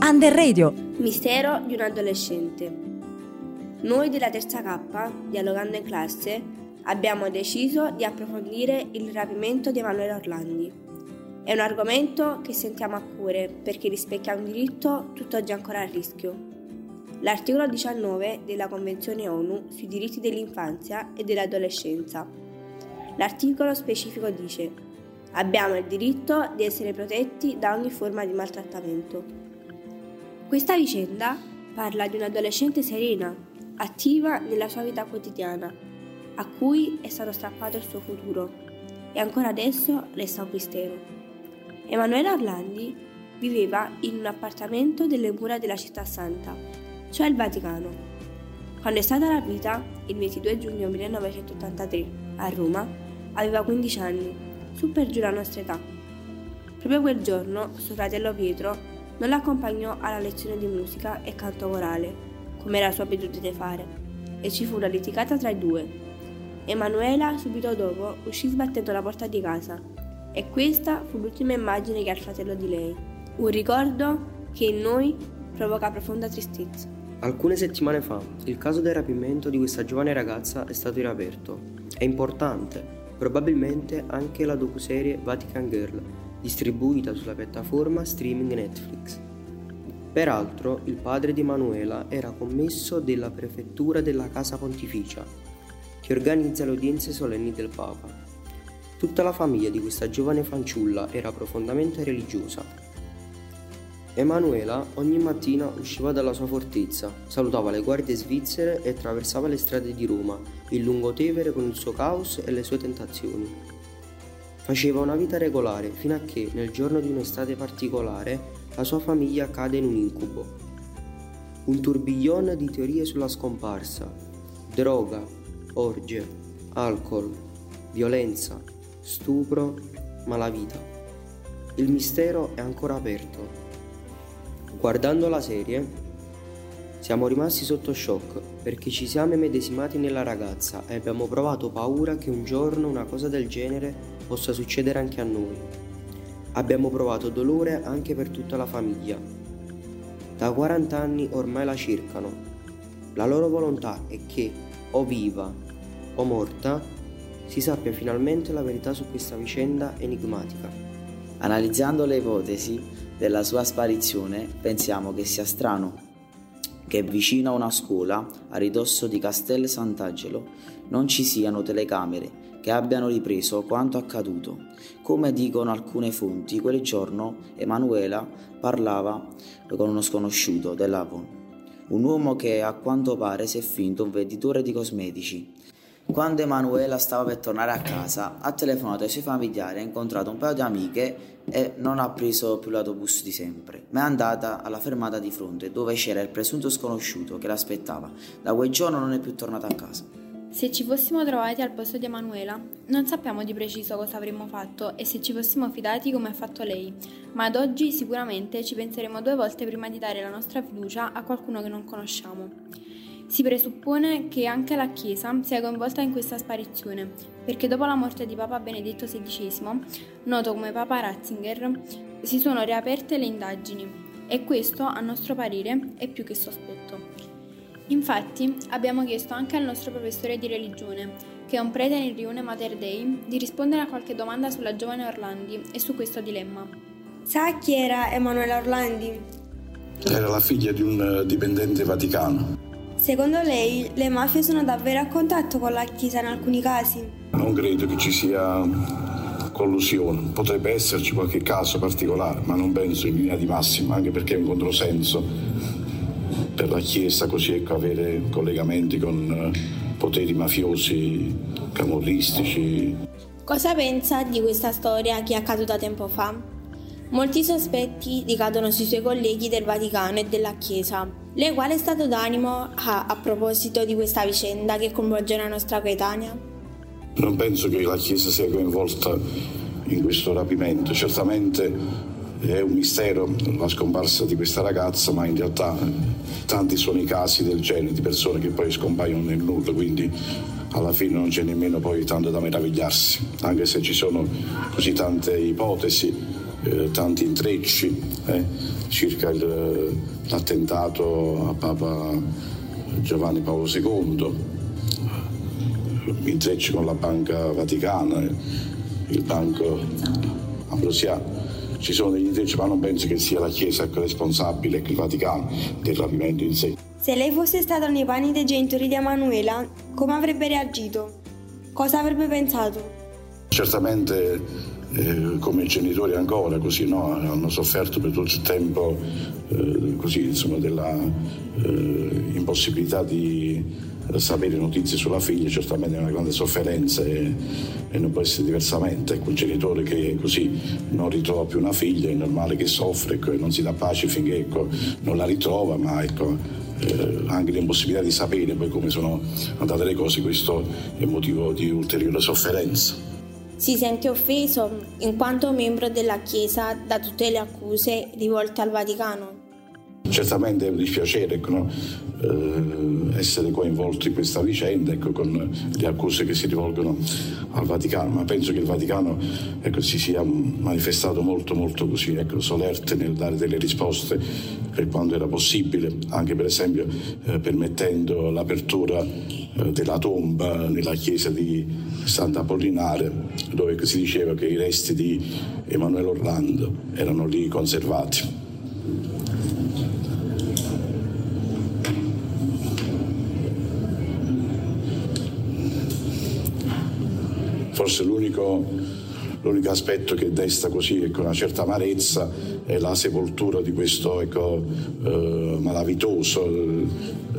Under Radio. Mistero di un adolescente. Noi della terza K, dialogando in classe, abbiamo deciso di approfondire il rapimento di Emanuele Orlandi. È un argomento che sentiamo a cuore perché rispecchia un diritto tutt'oggi ancora a rischio. L'articolo 19 della Convenzione ONU sui diritti dell'infanzia e dell'adolescenza. L'articolo specifico dice abbiamo il diritto di essere protetti da ogni forma di maltrattamento. Questa vicenda parla di un'adolescente serena, attiva nella sua vita quotidiana, a cui è stato strappato il suo futuro e ancora adesso resta un mistero. Emanuela Orlandi viveva in un appartamento delle mura della città santa, cioè il Vaticano. Quando è stata rapita, il 22 giugno 1983, a Roma, aveva 15 anni, su per giù la nostra età. Proprio quel giorno, suo fratello Pietro non l'accompagnò alla lezione di musica e canto corale, come era sua abitudine fare, e ci fu una litigata tra i due. Emanuela, subito dopo, uscì sbattendo la porta di casa, e questa fu l'ultima immagine che ha il fratello di lei. Un ricordo che in noi provoca profonda tristezza. Alcune settimane fa, il caso del rapimento di questa giovane ragazza è stato riaperto. È importante, probabilmente anche la docuserie Vatican Girl distribuita sulla piattaforma streaming Netflix. Peraltro, il padre di Manuela era commesso della prefettura della Casa Pontificia, che organizza le udienze solenni del Papa. Tutta la famiglia di questa giovane fanciulla era profondamente religiosa. Emanuela ogni mattina usciva dalla sua fortezza, salutava le guardie svizzere e attraversava le strade di Roma, il lungotevere con il suo caos e le sue tentazioni. Faceva una vita regolare fino a che, nel giorno di un'estate particolare, la sua famiglia cade in un incubo. Un tourbillon di teorie sulla scomparsa, droga, orge, alcol, violenza, stupro, malavita. Il mistero è ancora aperto. Guardando la serie, siamo rimasti sotto shock perché ci siamo immedesimati nella ragazza e abbiamo provato paura che un giorno una cosa del genere possa succedere anche a noi. Abbiamo provato dolore anche per tutta la famiglia. Da 40 anni ormai la cercano. La loro volontà è che, o viva o morta, si sappia finalmente la verità su questa vicenda enigmatica. Analizzando le ipotesi della sua sparizione, pensiamo che sia strano che vicino a una scuola, a ridosso di Castel Sant'Angelo, non ci siano telecamere che abbiano ripreso quanto accaduto. Come dicono alcune fonti, quel giorno Emanuela parlava con uno sconosciuto dell'Avon, un uomo che a quanto pare si è finto un venditore di cosmetici. Quando Emanuela stava per tornare a casa, ha telefonato ai suoi familiari, ha incontrato un paio di amiche e non ha preso più l'autobus di sempre, ma è andata alla fermata di fronte dove c'era il presunto sconosciuto che l'aspettava. Da quel giorno non è più tornata a casa. Se ci fossimo trovati al posto di Emanuela, non sappiamo di preciso cosa avremmo fatto e se ci fossimo fidati come ha fatto lei, ma ad oggi sicuramente ci penseremo due volte prima di dare la nostra fiducia a qualcuno che non conosciamo. Si presuppone che anche la Chiesa sia coinvolta in questa sparizione, perché dopo la morte di Papa Benedetto XVI, noto come Papa Ratzinger, si sono riaperte le indagini e questo, a nostro parere, è più che sospetto. Infatti abbiamo chiesto anche al nostro professore di religione, che è un prete nel rione Mater Dei, di rispondere a qualche domanda sulla giovane Orlandi e su questo dilemma. Sa chi era Emanuela Orlandi? Era la figlia di un eh, dipendente vaticano. Secondo lei le mafie sono davvero a contatto con la Chiesa in alcuni casi? Non credo che ci sia collusione. Potrebbe esserci qualche caso particolare, ma non penso in linea di massima, anche perché è un controsenso per la Chiesa così ecco avere collegamenti con eh, poteri mafiosi, camorristici. Cosa pensa di questa storia che è accaduta tempo fa? Molti sospetti ricadono sui suoi colleghi del Vaticano e della Chiesa. Lei quale stato d'animo ha a proposito di questa vicenda che coinvolge la nostra coetanea? Non penso che la Chiesa sia coinvolta in questo rapimento, certamente è un mistero la scomparsa di questa ragazza, ma in realtà tanti sono i casi del genere di persone che poi scompaiono nel nulla, quindi alla fine non c'è nemmeno poi tanto da meravigliarsi, anche se ci sono così tante ipotesi eh, tanti intrecci eh, circa il, l'attentato a Papa Giovanni Paolo II, intrecci con la Banca Vaticana, il Banco Ambrosiano. Ci sono degli intrecci, ma non penso che sia la Chiesa responsabile, che il Vaticano, del rapimento in sé. Se lei fosse stata nei panni dei genitori di Emanuela, come avrebbe reagito? Cosa avrebbe pensato? Certamente eh, come genitori ancora così no, hanno sofferto per tutto il tempo eh, così, insomma, della eh, impossibilità di sapere notizie sulla figlia certamente è una grande sofferenza e, e non può essere diversamente ecco, un genitore che così non ritrova più una figlia è normale che soffre ecco, non si dà pace finché ecco, non la ritrova ma ecco, eh, anche l'impossibilità di sapere poi come sono andate le cose questo è motivo di ulteriore sofferenza si sente offeso in quanto membro della Chiesa da tutte le accuse rivolte al Vaticano. Certamente è un dispiacere ecco, eh, essere coinvolto in questa vicenda ecco, con le accuse che si rivolgono al Vaticano, ma penso che il Vaticano ecco, si sia manifestato molto molto così, ecco, solerte nel dare delle risposte per quando era possibile, anche per esempio eh, permettendo l'apertura eh, della tomba nella chiesa di Sant'Apollinare, dove si diceva che i resti di Emanuele Orlando erano lì conservati. Forse l'unico, l'unico aspetto che desta così ecco, una certa amarezza è la sepoltura di questo ecco, eh, malavitoso eh,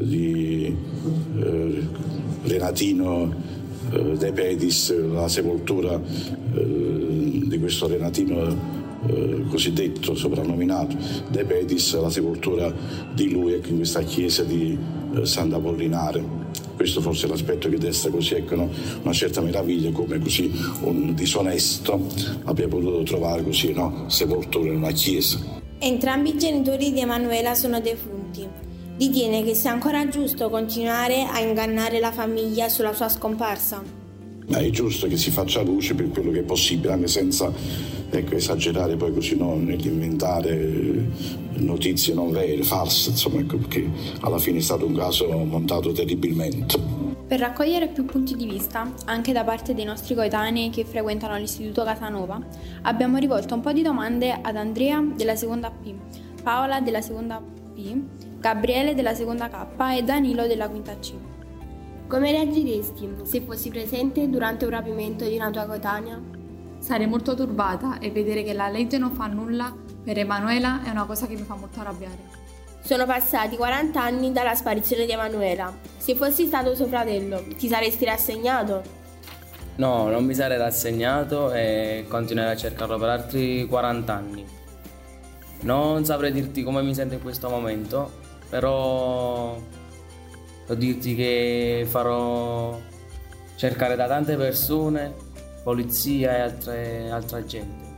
di eh, Renatino eh, De Pedis, la sepoltura eh, di questo Renatino eh, cosiddetto soprannominato De Pedis, la sepoltura di lui ecco, in questa chiesa di eh, Sant'Apollinare questo forse è l'aspetto che desta così ecco, no? una certa meraviglia come così un disonesto abbia potuto trovare così no? sepoltura in una chiesa. Entrambi i genitori di Emanuela sono defunti. Ritiene che sia ancora giusto continuare a ingannare la famiglia sulla sua scomparsa? È giusto che si faccia luce per quello che è possibile, anche senza ecco, esagerare poi così no, nell'inventare notizie non vere, false, insomma, ecco, perché alla fine è stato un caso montato terribilmente. Per raccogliere più punti di vista, anche da parte dei nostri coetanei che frequentano l'istituto Casanova, abbiamo rivolto un po' di domande ad Andrea della seconda P, Paola della seconda P, Gabriele della seconda K e Danilo della quinta C. Come reagiresti se fossi presente durante un rapimento di una tua coetanea? Sarei molto turbata e vedere che la legge non fa nulla per Emanuela è una cosa che mi fa molto arrabbiare. Sono passati 40 anni dalla sparizione di Emanuela. Se fossi stato suo fratello, ti saresti rassegnato? No, non mi sarei rassegnato e continuerei a cercarlo per altri 40 anni. Non saprei dirti come mi sento in questo momento, però so dirti che farò cercare da tante persone, polizia e altre, altra gente.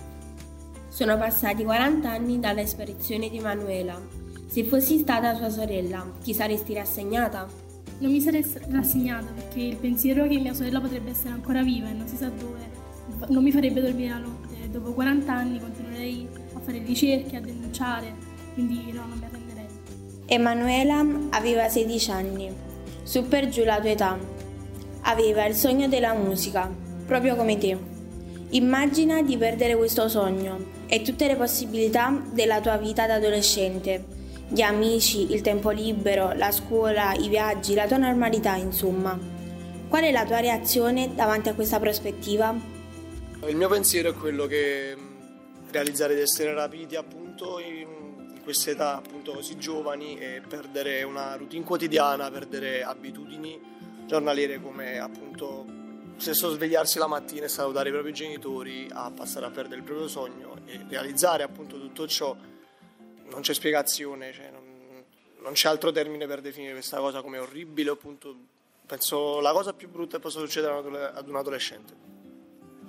Sono passati 40 anni dalla sparizione di Emanuela. Se fossi stata sua sorella, ti saresti rassegnata? Non mi sarei rassegnata perché il pensiero che mia sorella potrebbe essere ancora viva e non si sa dove non mi farebbe dormire la notte. Dopo 40 anni continuerei a fare ricerche, a denunciare, quindi no, non mi arrenderei. Emanuela aveva 16 anni, su per giù la tua età. Aveva il sogno della musica, proprio come te. Immagina di perdere questo sogno e tutte le possibilità della tua vita da adolescente, gli amici, il tempo libero, la scuola, i viaggi, la tua normalità, insomma. Qual è la tua reazione davanti a questa prospettiva? Il mio pensiero è quello che realizzare di essere rapiti appunto in queste età appunto così giovani e perdere una routine quotidiana, perdere abitudini giornaliere come appunto stesso svegliarsi la mattina e salutare i propri genitori a passare a perdere il proprio sogno e realizzare appunto tutto ciò non c'è spiegazione, cioè non, non, c'è altro termine per definire questa cosa come orribile, appunto penso la cosa più brutta che possa succedere ad un adolescente.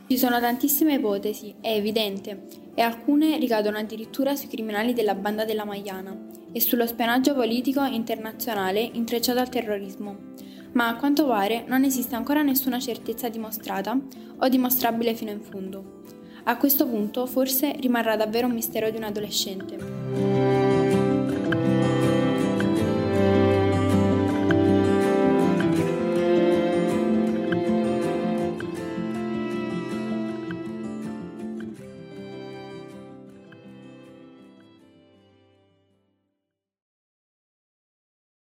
Ci sono tantissime ipotesi, è evidente, e alcune ricadono addirittura sui criminali della banda della Magliana e sullo spionaggio politico internazionale intrecciato al terrorismo ma a quanto pare non esiste ancora nessuna certezza dimostrata o dimostrabile fino in fondo. A questo punto forse rimarrà davvero un mistero di un adolescente.